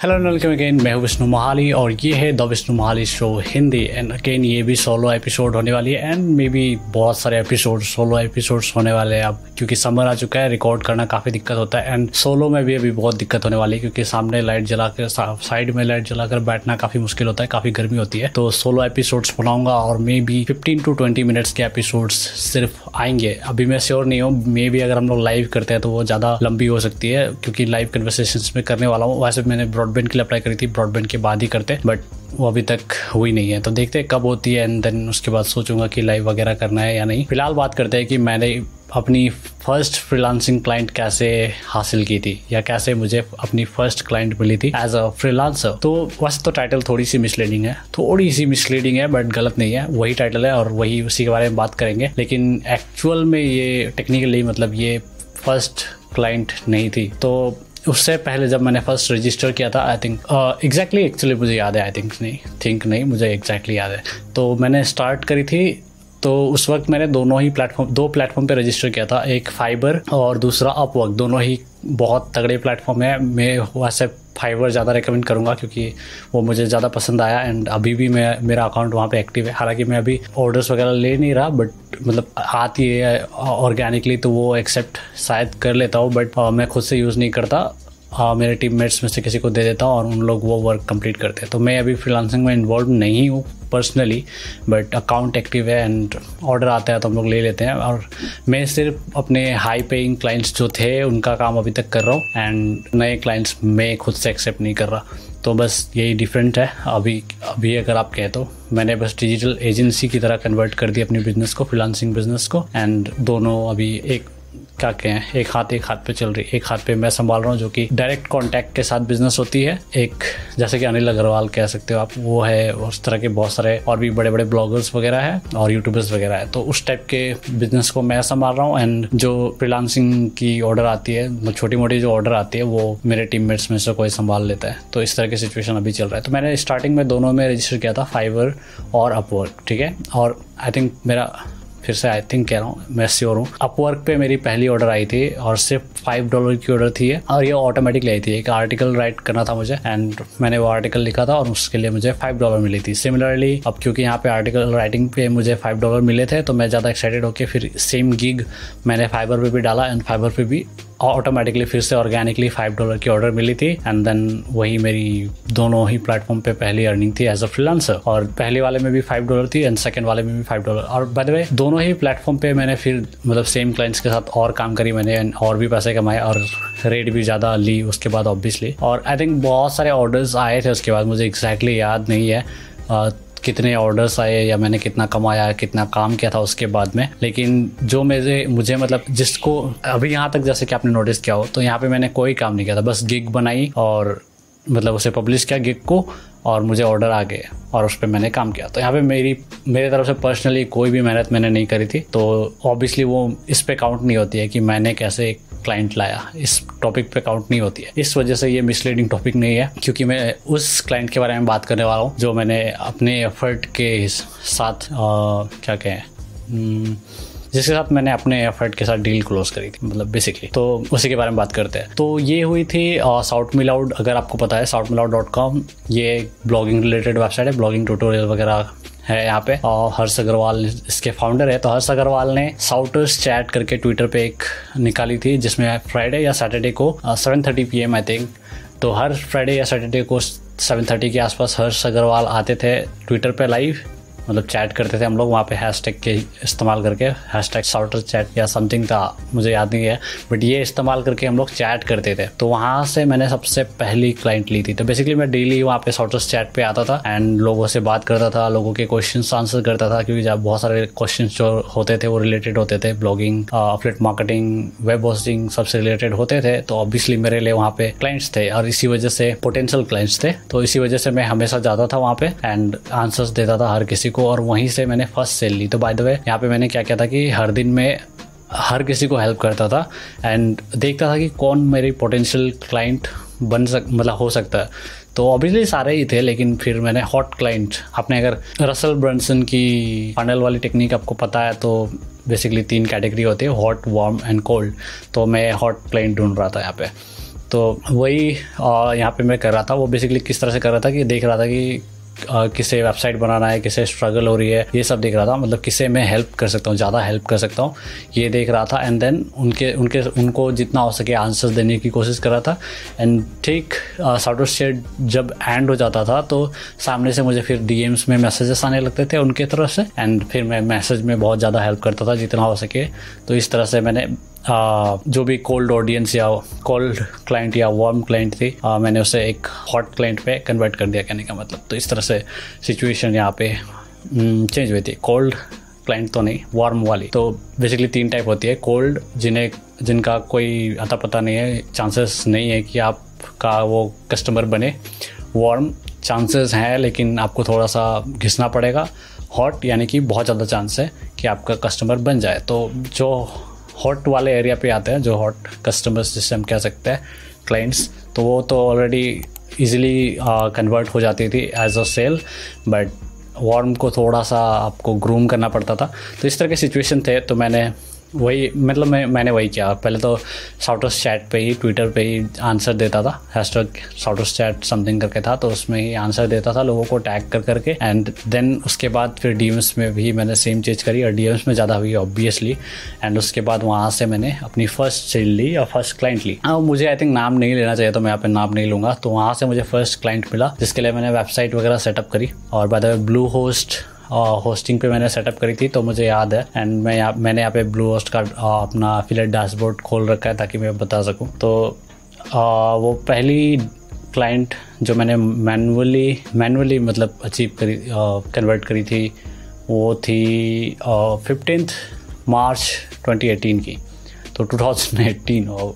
Hello welcome again मैं हूँ विष्णु मोहाली और ये है the Vishnu Mohali show Hindi. And again ये भी सोलो एपिसोड होने वाली है। एंड मे बी बहुत सारे एपिसोड सोलो एपिसोड्स होने वाले हैं अब। क्योंकि समर आ चुका है रिकॉर्ड करना काफ़ी दिक्कत होता है। एंड सोलो में भी अभी बहुत दिक्कत होने वाली है, क्योंकि सामने लाइट जला कर साइड में लाइट जलाकर बैठना काफ़ी मुश्किल होता है, काफ़ी गर्मी होती है। तो सोलो एपिसोड्स बनाऊँगा और maybe fifteen to twenty minutes के एपिसोड्स सिर्फ़ आएँगे। अभी मैं श्योर नहीं हूँ मे बी अगर हम लोग लाइव करते हैं तो वो ज़्यादा लंबी हो सकती है, क्योंकि लाइव कन्वर्सेशन में करने वाला हूँ। वैसे मैंने ब्रॉडबैंड के लिए अप्लाई करी थी ब्रॉडबैंड के बाद ही करते बट वो अभी तक हुई नहीं है। तो देखते हैं कब होती है एंड देन उसके बाद सोचूँगा कि लाइव वगैरह करना है या नहीं। फ़िलहाल बात करते हैं कि मैंने अपनी फ़र्स्ट फ्रीलांसिंग क्लाइंट कैसे हासिल की थी या कैसे मुझे अपनी फ़र्स्ट क्लाइंट मिली थी एज अ फ्रीलांसर तो वैसे तो टाइटल थोड़ी सी मिसलीडिंग है, थोड़ी सी मिसलीडिंग है बट गलत नहीं है। वही टाइटल है और वही उसी के बारे में बात करेंगे। लेकिन एक्चुअल में ये टेक्निकली मतलब ये फ़र्स्ट क्लाइंट नहीं थी। तो उससे पहले जब मैंने फ़र्स्ट रजिस्टर किया था आई थिंक एग्जैक्टली एक्चुअली मुझे याद है आई थिंक नहीं थिंक नहीं, मुझे एग्जैक्टली exactly याद है। तो मैंने स्टार्ट करी थी तो उस वक्त मैंने दोनों ही प्लेटफॉर्म दो प्लेटफॉर्म पे रजिस्टर किया था, एक फाइबर और दूसरा अपवर्क दोनों ही बहुत तगड़े प्लेटफॉर्म है। मैं वैसे फाइबर ज़्यादा रिकमेंड करूँगा क्योंकि वो मुझे ज़्यादा पसंद आया एंड अभी भी मैं, मेरा अकाउंट वहाँ पे एक्टिव है। हालाँकि मैं अभी ऑर्डर्स वगैरह ले नहीं रहा बट मतलब आती है ऑर्गेनिकली तो वो एक्सेप्ट शायद कर लेता हूँ बट मैं खुद से यूज़ नहीं करता। हाँ मेरे टीममेट्स में से किसी को दे देता हूँ और उन लोग वो वर्क कंप्लीट करते हैं। तो मैं अभी फ्रीलांसिंग में इन्वॉल्व नहीं हूँ पर्सनली बट अकाउंट एक्टिव है एंड ऑर्डर आता है तो हम लोग ले लेते हैं। और मैं सिर्फ़ अपने हाई पेइंग क्लाइंट्स जो थे, उनका काम अभी तक कर रहा हूँ एंड नए क्लाइंट्स मैं खुद से एक्सेप्ट नहीं कर रहा। तो बस यही डिफरेंट है। अभी अभी अगर आप कहें तो मैंने बस डिजिटल एजेंसी की तरह कन्वर्ट कर दी अपनी बिज़नेस को फ्रीलांसिंग बिज़नेस को एंड दोनों अभी एक क्या कहें, एक हाथ एक हाथ पे चल रही, एक हाथ पे मैं संभाल रहा हूँ जो कि डायरेक्ट कांटेक्ट के साथ बिज़नेस होती है। एक, जैसे कि अनिल अग्रवाल कह सकते हो आप, वो है उस तरह के बहुत सारे और भी बड़े बड़े ब्लॉगर्स वगैरह है और यूट्यूबर्स वगैरह है। तो उस टाइप के बिज़नेस को मैं संभाल रहा हूँ एंड जो फ्रीलांसिंग की ऑर्डर आती है छोटी मोटी जो ऑर्डर आती है, वो मेरे टीममेट्स में से कोई संभाल लेता है। तो इस तरह की सिचुएशन अभी चल रहा है। तो मैंने स्टार्टिंग में दोनों में रजिस्टर किया था फाइवर और अपवर्क ठीक है? और आई थिंक मेरा फिर से आई थिंक कह रहा हूँ, मैं श्योर हूँ। अपवर्क पे मेरी पहली ऑर्डर आई थी और सिर्फ़ फाइव डॉलर की ऑर्डर थी और ये ऑटोमेटिकली आई थी। एक आर्टिकल राइट करना था मुझे एंड मैंने वो आर्टिकल लिखा था और उसके लिए मुझे फाइव डॉलर मिली थी। सिमिलरली अब क्योंकि यहाँ पे आर्टिकल राइटिंग पे मुझे फाइव डॉलर मिले थे तो मैं ज़्यादा एक्साइटेड होकर फिर सेम गिग मैंने फाइबर पे भी डाला एंड फाइबर पे भी ऑटोमेटिकली फिर से ऑर्गेनिकली फाइव डॉलर की ऑर्डर मिली थी एंड देन वही मेरी दोनों ही प्लेटफॉर्म पे पहली अर्निंग थी एज अ फ्रीलांसर और पहले वाले में भी फाइव डॉलर थी एंड सेकंड वाले में भी फाइव डॉलर और बाय द वे दोनों ही प्लेटफॉर्म पे मैंने फिर मतलब सेम क्लाइंट्स के साथ और काम करी मैंने एंड और भी पैसे कमाए, और रेट भी ज़्यादा ली उसके बाद ऑब्वियसली और आई थिंक बहुत सारे ऑर्डर्स आए थे उसके बाद, मुझे एग्जैक्टली याद नहीं है। कितने ऑर्डर्स आए या मैंने कितना कमाया, कितना काम किया था उसके बाद में। लेकिन जो मेरे, मुझे मतलब जिसको, अभी यहाँ तक जैसे कि आपने नोटिस किया हो तो यहाँ पे मैंने कोई काम नहीं किया था। बस गिग बनाई और मतलब उसे पब्लिश किया गिग को और मुझे ऑर्डर आ गए और उस पर मैंने काम किया। तो यहाँ पे मेरी, मेरे तरफ़ से पर्सनली कोई भी मेहनत मैंने नहीं करी थी। तो ऑब्वियसली वो इस पर काउंट नहीं होती है कि मैंने कैसे क्लाइंट लाया। इस टॉपिक पे काउंट नहीं होती है। इस वजह से ये मिसलीडिंग टॉपिक नहीं है क्योंकि मैं उस क्लाइंट के बारे में बात करने वाला हूँ जो मैंने अपने एफर्ट के साथ आ, क्या कहें हम्म, जिसके साथ मैंने अपने एफर्ट के साथ डील क्लोज करी थी मतलब बेसिकली तो उसी के बारे में बात करते हैं। तो ये हुई थी साउट मिलाउड अगर आपको पता है साउट मिलाउड डॉट कॉम ये ब्लॉगिंग रिलेटेड वेबसाइट है ब्लॉगिंग ट्यूटोरियल वगैरह है यहाँ पे। और हर्ष अग्रवाल इसके फाउंडर है। तो हर्ष अग्रवाल ने साउटर्स चैट करके ट्विटर पे एक निकाली थी, जिसमें फ्राइडे या सैटरडे को seven thirty p m I think तो हर फ्राइडे या सैटरडे को सेवन थर्टी के आसपास हर्ष अग्रवाल आते थे ट्विटर पे लाइव मतलब चैट करते थे हम लोग, वहाँ पे हैश टैग के इस्तेमाल करके हैश टैग साउटर चैट या समथिंग था, मुझे याद नहीं है बट ये इस्तेमाल करके हम लोग चैट करते थे। तो वहाँ से मैंने सबसे पहली क्लाइंट ली थी। तो बेसिकली मैं डेली वहाँ पे साउटर्स चैट पे आता था एंड लोगों से बात करता था, लोगों के क्वेश्चन आंसर करता था, क्योंकि जब बहुत सारे क्वेश्चन जो होते थे, वो रिलेटेड होते थे। Blogging affiliate marketing web hosting सबसे रिलेटेड होते थे तो ऑब्वियसली मेरे लिए वहाँ पे क्लाइंट्स थे और इसी वजह से पोटेंशियल क्लाइंट्स थे। तो इसी वजह से मैं हमेशा जाता था वहाँ पे एंड आंसर्स देता था हर किसी को और वहीं से मैंने फ़र्स्ट सेल ली। तो बाय द वे यहाँ पे मैंने क्या किया था कि हर दिन में हर किसी को हेल्प करता था एंड देखता था कि कौन मेरी पोटेंशियल क्लाइंट बन सक मतलब हो सकता है। तो ऑब्वियसली सारे ही थे, लेकिन फिर मैंने हॉट क्लाइंट आपने अगर रसल ब्रंसन की फनल वाली टेक्निक आपको पता है तो बेसिकली तीन कैटेगरी होती है हॉट वार्म एंड कोल्ड तो मैं हॉट क्लाइंट ढूंढ रहा था यहाँ पे। तो वही यहाँ पे मैं कर रहा था, वो बेसिकली किस तरह से कर रहा था कि देख रहा था कि किसे वेबसाइट बनाना है, किसे स्ट्रगल हो रही है, ये सब देख रहा था। मतलब किसे मैं हेल्प कर सकता हूँ, ज़्यादा हेल्प कर सकता हूँ, ये देख रहा था। एंड देन उनके उनके, उनको जितना हो सके आंसर्स देने की कोशिश कर रहा था। एंड ठीक साउट स्टेट जब एंड हो जाता था तो सामने से मुझे फिर डी में मैसेजेस आने लगते थे उनके तरफ़ से। एंड फिर मैं मैसेज में बहुत ज़्यादा हेल्प करता था, जितना हो सके। तो इस तरह से मैंने जो भी कोल्ड ऑडियंस या कोल्ड क्लाइंट या वार्म क्लाइंट थी मैंने उसे एक हॉट क्लाइंट पे कन्वर्ट कर दिया कहने का मतलब। तो इस तरह से सिचुएशन यहाँ पे चेंज हम्म, हुई थी। कोल्ड क्लाइंट तो नहीं वार्म वाली। तो बेसिकली तीन टाइप होती है। कोल्ड जिन्हें जिनका कोई अता पता नहीं है चांसेस नहीं है कि आपका वो कस्टमर बने। वार्म चांसेस हैं लेकिन आपको थोड़ा सा घिसना पड़ेगा। हॉट यानी कि बहुत ज़्यादा चांस है कि आपका कस्टमर बन जाए। तो जो हॉट वाले एरिया पे आते हैं, जो हॉट कस्टमर्स जिससे हम कह सकते हैं क्लाइंट्स तो वो तो ऑलरेडी इजीली कन्वर्ट हो जाती थी as a sale but warm को थोड़ा सा आपको ग्रूम करना पड़ता था। तो इस तरह के सिचुएशन थे तो मैंने वही मतलब मैं, मैंने वही किया। पहले तो साउटर्स चैट पे ही ट्विटर पे ही आंसर देता था। हैशटैग साउटर्स चैट समथिंग करके था तो उसमें ही आंसर देता था लोगों को टैग कर करके। एंड देन उसके बाद फिर डी में भी मैंने सेम चीज़ करी, और डी में ज़्यादा हुई ऑब्वियसली एंड उसके बाद वहाँ से मैंने अपनी फ़र्स्ट सेल ली, और फ़र्स्ट क्लाइंट ली। हाँ मुझे आई थिंक नाम नहीं लेना चाहिए तो मैं यहाँ पे नाम नहीं लूँगा। तो वहाँ से मुझे फ़र्स्ट क्लाइंट मिला, जिसके लिए मैंने वेबसाइट वगैरह सेटअप करी। और बाद ब्लू होस्ट होस्टिंग पे मैंने सेटअप करी थी तो मुझे याद है। एंड मैं यहाँ, मैंने यहाँ पे ब्लू होस्ट का अपना फिलेट डैशबोर्ड खोल रखा है ताकि मैं बता सकूँ। तो वो पहली क्लाइंट जो मैंने मैनुअली मैनुअली मतलब अचीव करी कन्वर्ट करी थी, वो थी फिफ्टीन मार्च 2018 की। तो 2018 और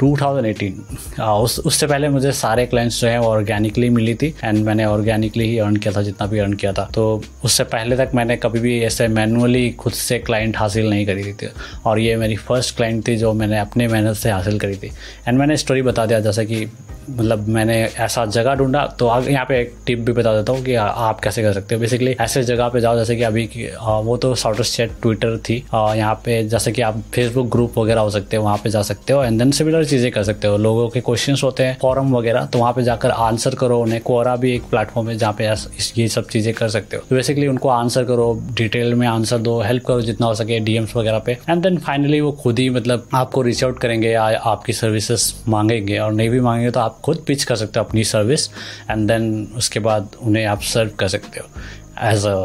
2018 उस, उससे पहले मुझे सारे क्लाइंट्स जो है ऑर्गेनिकली मिली थी एंड मैंने ऑर्गेनिकली ही अर्न किया था, जितना भी अर्न किया था। तो उससे पहले तक मैंने कभी भी ऐसे मैनुअली खुद से क्लाइंट हासिल नहीं करी थी और ये मेरी फ़र्स्ट क्लाइंट थी जो मैंने अपने मेहनत से हासिल करी थी। एंड मैंने स्टोरी बता दिया, जैसे कि मतलब मैंने ऐसा जगह ढूंढा तो आगे, यहाँ पे एक टिप भी बता देता हूँ कि आप कैसे कर सकते हो। बेसिकली ऐसे जगह पे जाओ, जैसे कि अभी वो तो साउटर्स चैट ट्विटर थी। यहाँ पे जैसे कि आप फेसबुक ग्रुप वगैरह हो सकते हो, वहाँ पे जा सकते हो एंड देन सिमिलर चीज़ें कर सकते हो। लोगों के क्वेश्चन होते हैं फॉरम वगैरह तो वहाँ पे जाकर आंसर करो उन्हें। कोरा भी एक प्लेटफॉर्म है जहाँ पे ये सब चीज़ें कर सकते हो। तो बेसिकली उनको आंसर करो डिटेल में आंसर दो हेल्प करो जितना हो सके डीएम्स वगैरह पे। एंड देन फाइनली वो खुद ही मतलब आपको रीच आउट करेंगे या आपकी सर्विसेज़ मांगेंगे, और नहीं भी मांगेंगे तो आप खुद पिच कर सकते हो अपनी सर्विस एंड देन उसके बाद उन्हें आप सर्व कर सकते हो एज अ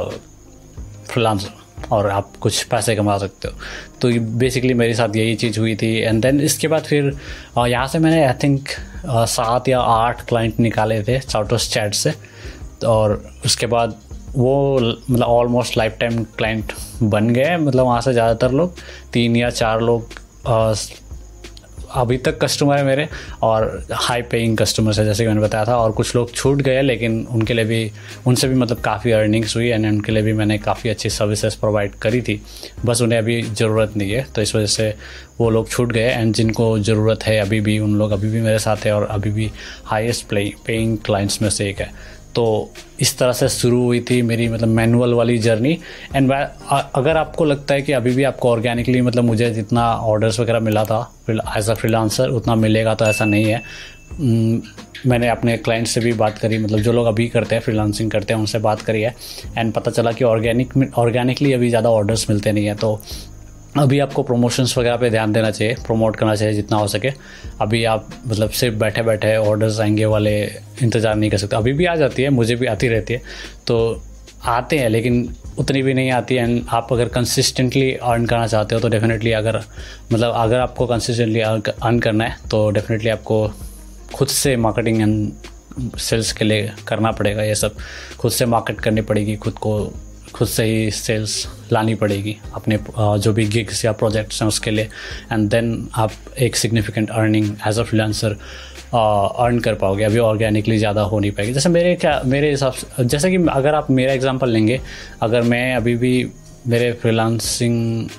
फ्रीलांसर और आप कुछ पैसे कमा सकते हो। तो बेसिकली मेरे साथ यही चीज़ हुई थी एंड देन इसके बाद फिर यहाँ से मैंने आई थिंक सात या आठ क्लाइंट निकाले थे चाउटोस चैट से, और उसके बाद वो मतलब ऑलमोस्ट लाइफ टाइम क्लाइंट बन गए। मतलब वहाँ से ज़्यादातर लोग, तीन या चार लोग अभी तक कस्टमर है मेरे और हाई पेइंग कस्टमर्स है, जैसे कि मैंने बताया था, और कुछ लोग छूट गए लेकिन उनके लिए भी, उनसे भी मतलब काफ़ी अर्निंग्स हुई एंड उनके लिए भी मैंने काफ़ी अच्छी सर्विसेज़ प्रोवाइड करी थी। बस उन्हें अभी ज़रूरत नहीं है तो इस वजह से वो लोग छूट गए एंड जिनको ज़रूरत है, अभी भी, उन लोग अभी भी मेरे साथ है और अभी भी प्ले पेइंग क्लाइंट्स में से एक है। तो इस तरह से शुरू हुई थी मेरी मतलब मैनुअल वाली जर्नी। एंड अगर आपको लगता है कि अभी भी आपको ऑर्गेनिकली मतलब मुझे जितना ऑर्डर्स वगैरह मिला था एज अ फ्रीलांसर उतना मिलेगा तो ऐसा नहीं है। मैंने अपने क्लाइंट से भी बात करी मतलब जो लोग अभी करते हैं फ्रीलांसिंग करते हैं, उनसे बात करी है। एंड पता चला कि ऑर्गेनिक ऑर्गेनिकली अभी ज़्यादा ऑर्डर्स मिलते नहीं हैं तो अभी आपको प्रमोशंस वगैरह पे ध्यान देना चाहिए प्रमोट करना चाहिए जितना हो सके। अभी आप मतलब सिर्फ़ बैठे बैठे ऑर्डर्स आएँगे वाले इंतज़ार नहीं कर सकते। अभी भी आ जाती है, मुझे भी आती रहती है। तो आते हैं, लेकिन उतनी भी नहीं आती एंड आप अगर कंसिस्टेंटली अर्न करना चाहते हो तो डेफिनेटली अगर मतलब अगर आपको कंसिस्टेंटली अर्न करना है तो डेफिनेटली आपको खुद से मार्केटिंग एंड सेल्स के लिए करना पड़ेगा ये सब। खुद से मार्केट करनी पड़ेगी, खुद को खुद से ही सेल्स लानी पड़ेगी अपने जो भी गिग्स या प्रोजेक्ट्स हैं उसके लिए। एंड देन आप एक significant earning as a freelancer earn कर पाओगे। अभी ऑर्गेनिकली ज़्यादा हो नहीं पाएगी। जैसे मेरे क्या, मेरे हिसाब से, जैसे कि अगर आप मेरा एग्जांपल लेंगे, अगर मैं अभी भी मेरे फ्रीलांसिंग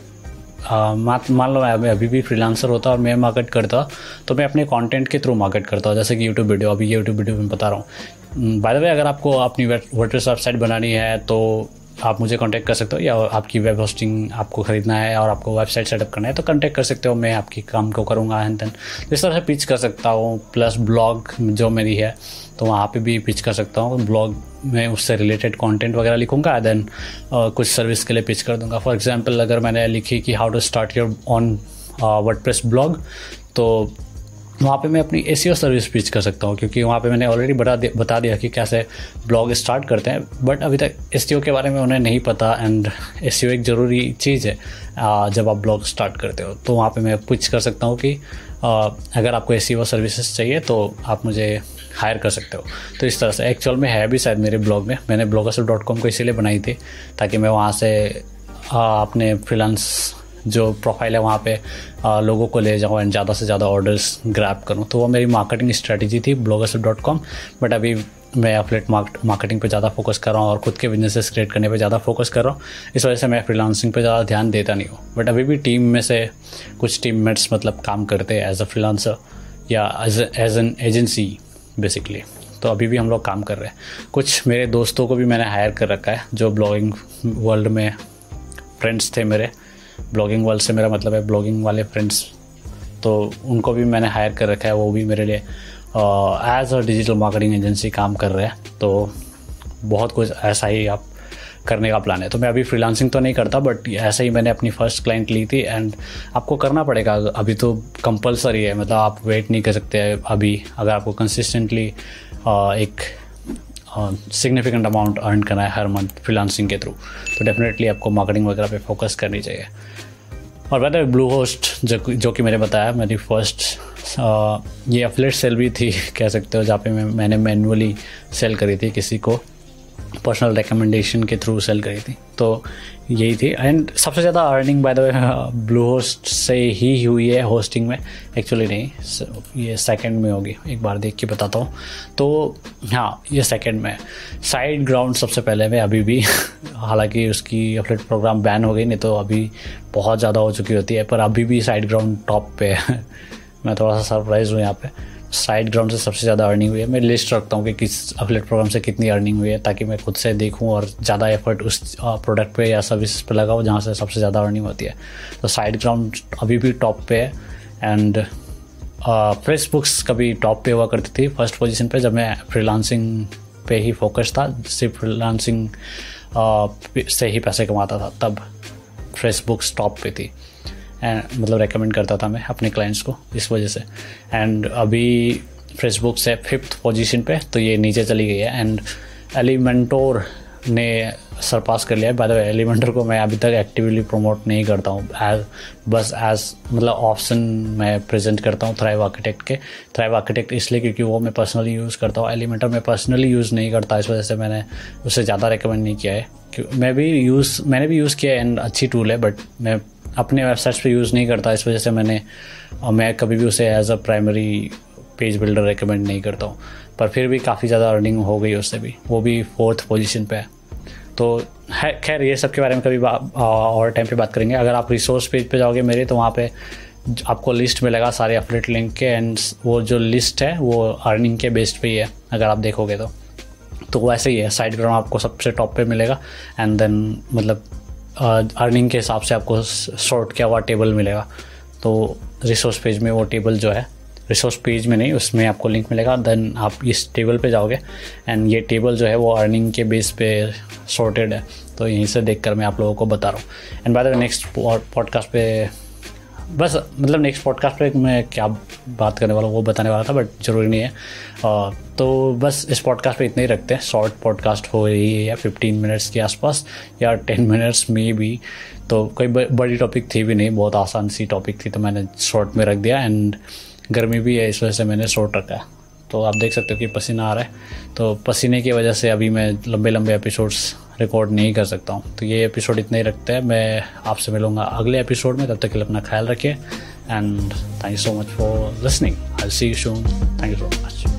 मान लो मैं अभी भी फ्रीलांसर होता और मैं मार्केट करता तो मैं अपने कंटेंट के थ्रू मार्केट करता। हूँ जैसे कि यूट्यूब वीडियो अभी यूट्यूब वीडियो में बता रहा हूँ। बाय द वे अगर आपको अपनी वर्डप्रेस वेबसाइट बनानी है तो आप मुझे कांटेक्ट कर सकते हो या आपकी वेब होस्टिंग आपको ख़रीदना है और आपको वेबसाइट सेटअप करना है तो कांटेक्ट कर सकते हो मैं आपकी काम को करूँगा एंड देन इस तरह से पिच कर सकता हूँ प्लस ब्लॉग जो मेरी है तो वहाँ पे भी पिच कर सकता हूँ। ब्लॉग में उससे रिलेटेड कंटेंट वगैरह लिखूँगा देन uh, कुछ सर्विस के लिए पिच कर दूँगा। फॉर एग्जांपल अगर मैंने लिखी कि how to start your own WordPress blog तो वहाँ पे मैं अपनी ए सर्विस पिच कर सकता हूँ, क्योंकि वहाँ पे मैंने ऑलरेडी बता बता दिया कि कैसे ब्लॉग स्टार्ट करते हैं। बट अभी तक एस के बारे में उन्हें नहीं पता एंड एस एक ज़रूरी चीज़ है जब आप ब्लॉग स्टार्ट करते हो। तो वहाँ पे मैं पिच कर सकता हूँ कि अगर आपको एस सर्विसेज़ चाहिए तो आप मुझे हायर कर सकते हो। तो इस तरह से एक्चुअल में है भी शायद मेरे ब्लॉग में। मैंने ब्लॉगर्स डॉट कॉम को इसीलिए बनाई थी, ताकि मैं वहाँ से अपने फ्रीलांस जो प्रोफ़ाइल है वहाँ पे लोगों को ले जाऊँ एंड ज़्यादा से ज़्यादा ऑर्डर्स ग्रैप करूँ। तो वो मेरी मार्केटिंग स्ट्रेटजी थी ब्लॉगर्स डॉट कॉम बट अभी मैं अपलेट मार्केटिंग पे ज़्यादा फोकस कर रहा हूँ और खुद के बिजनेसेस क्रिएट करने पे ज़्यादा फोकस कर रहा हूँ। इस वजह से मैं फ्रीलांसिंग पे ज़्यादा ध्यान देता नहीं हूँ। बट अभी भी टीम में से कुछ टीममेट्स मतलब काम करते हैं एज अ फ्रीलांसर या एज एन एजेंसी बेसिकली तो अभी भी हम लोग काम कर रहे हैं। कुछ मेरे दोस्तों को भी मैंने हायर कर रखा है, जो ब्लॉगिंग वर्ल्ड में फ्रेंड्स थे मेरे। ब्लॉगिंग वर्ल्ड से मेरा मतलब है ब्लॉगिंग वाले फ्रेंड्स तो उनको भी मैंने हायर कर रखा है, वो भी मेरे लिए as a digital marketing agency काम कर रहे हैं। तो बहुत कुछ ऐसा ही आप करने का प्लान है। तो मैं अभी फ्रीलांसिंग तो नहीं करता बट ऐसे ही मैंने अपनी फ़र्स्ट क्लाइंट ली थी एंड आपको करना पड़ेगा। अभी तो कंपलसरी है मतलब आप वेट नहीं कर सकते अभी। अगर आपको कंसिस्टेंटली एक सिग्निफिकेंट अमाउंट अर्न करना है हर मंथ फ्रीलांसिंग के थ्रू तो डेफिनेटली आपको मार्केटिंग वगैरह पे फोकस करनी चाहिए। और वैदर ब्लू होस्ट जो जो कि मैंने बताया, मेरी फ़र्स्ट ये अफलेट सेल भी थी, कह सकते हो, जहाँ पे मैं मैंने मैनुअली सेल करी थी किसी को। पर्सनल रिकमेंडेशन के थ्रू सेल करी थी। तो यही थी। एंड सबसे ज़्यादा earning by the way Bluehost से ही हुई है होस्टिंग में। एक्चुअली नहीं ये सेकंड में होगी। एक बार देख के बताता हूँ। तो हाँ ये सेकंड में। साइड ग्राउंड सबसे पहले में अभी भी। हालाँकि उसकी अपलेट प्रोग्राम बैन हो गई, नहीं तो अभी बहुत ज़्यादा हो चुकी होती है, पर अभी भी साइड ग्राउंड टॉप पे है। मैं थोड़ा सा सरप्राइज़ हूँ यहाँ पे। साइड ग्राउंड से सबसे ज़्यादा अर्निंग हुई है। मैं लिस्ट रखता हूँ कि किस अपलेट प्रोग्राम से कितनी अर्निंग हुई है, ताकि मैं खुद से देखूँ और ज़्यादा एफर्ट उस प्रोडक्ट पे या सर्विस पे लगाऊँ जहाँ से सबसे ज़्यादा अर्निंग होती है। तो साइड ग्राउंड अभी भी टॉप पे है एंड फ्रेश बुक्स कभी टॉप पे हुआ करती थी। फ़र्स्ट पोजिशन पर जब मैं फ्रीलांसिंग पे ही फोकस था, सिर्फ़ फ्रीलांसिंग से ही पैसे कमाता था, तब फ्रेश बुक्स टॉप पे थी। मतलब रेकमेंड करता था मैं अपने क्लाइंट्स को इस वजह से। एंड अभी फेसबुक से फिफ्थ पोजीशन पे तो ये नीचे चली गई है। एंड एलिमेंटोर ने सरपास कर लिया है। बाय द वे एलिमेंटर को मैं अभी तक एक्टिवली प्रमोट नहीं करता हूँ। एज बस एज मतलब ऑप्शन मैं प्रेजेंट करता हूँ थ्राइव आर्किटेक्ट के। थ्राइव आर्किटेक्ट इसलिए क्योंकि वो मैं पर्सनली यूज़ करता हूँ। एलिमेंटर मैं पर्सनली यूज़ नहीं करता, इस वजह से मैंने उसे ज़्यादा रिकमेंड नहीं किया है। मैं भी यूज़ मैंने भी यूज़ किया है एंड अच्छी टूल है बट मैं अपने वेबसाइट्स पे यूज़ नहीं करता, इस वजह से मैंने मैं कभी भी उसे as a primary page builder recommend नहीं करता हूँ। पर फिर भी काफ़ी ज़्यादा अर्निंग हो गई उससे भी। वो भी फोर्थ पोजीशन पे है। तो है, खैर, ये सब के बारे में कभी और टाइम पे बात करेंगे। अगर आप रिसोर्स पेज पे जाओगे मेरे तो वहाँ पे आपको लिस्ट मिलेगा सारे अपडेट लिंक के एंड वो जो लिस्ट है, वो अर्निंग के बेस्ड पे ही है, अगर आप देखोगे तो। तो वैसे ही है साइड ग्राउंड आपको सबसे टॉप पे मिलेगा। एंड देन मतलब अर्निंग के हिसाब से आपको शॉर्ट किया हुआ टेबल मिलेगा। तो रिसोर्स पेज में वो टेबल जो है रिसोर्स पेज में नहीं, उसमें आपको लिंक मिलेगा। देन आप इस टेबल पे जाओगे एंड ये टेबल जो है वो अर्निंग के बेस पे शॉर्टेड है। तो यहीं से देखकर मैं आप लोगों को बता रहा हूँ। And by the next podcast पे बस मतलब नेक्स्ट पॉडकास्ट पे मैं क्या बात करने वाला हूँ वो बताने वाला था बट ज़रूरी नहीं है। आ, तो बस इस पॉडकास्ट पे इतना ही रखते हैं। शॉर्ट पॉडकास्ट हो रही है या फिफ्टीन मिनट्स के आसपास या टेन मिनट्स में भी तो कोई बड़ी टॉपिक थी भी नहीं बहुत आसान सी टॉपिक थी तो मैंने शॉर्ट में रख दिया एंड गर्मी भी है इस वजह से मैंने शॉर्ट रखा तो आप देख सकते हो कि पसीना आ रहा है। तो पसीने की वजह से अभी मैं लंबे लंबे एपिसोड्स रिकॉर्ड नहीं कर सकता हूँ। तो ये एपिसोड इतना ही रखते हैं। मैं आपसे मिलूँगा अगले एपिसोड में। तब तक के लिए अपना ख्याल रखें and thank you so much for listening I see you soon thank you so much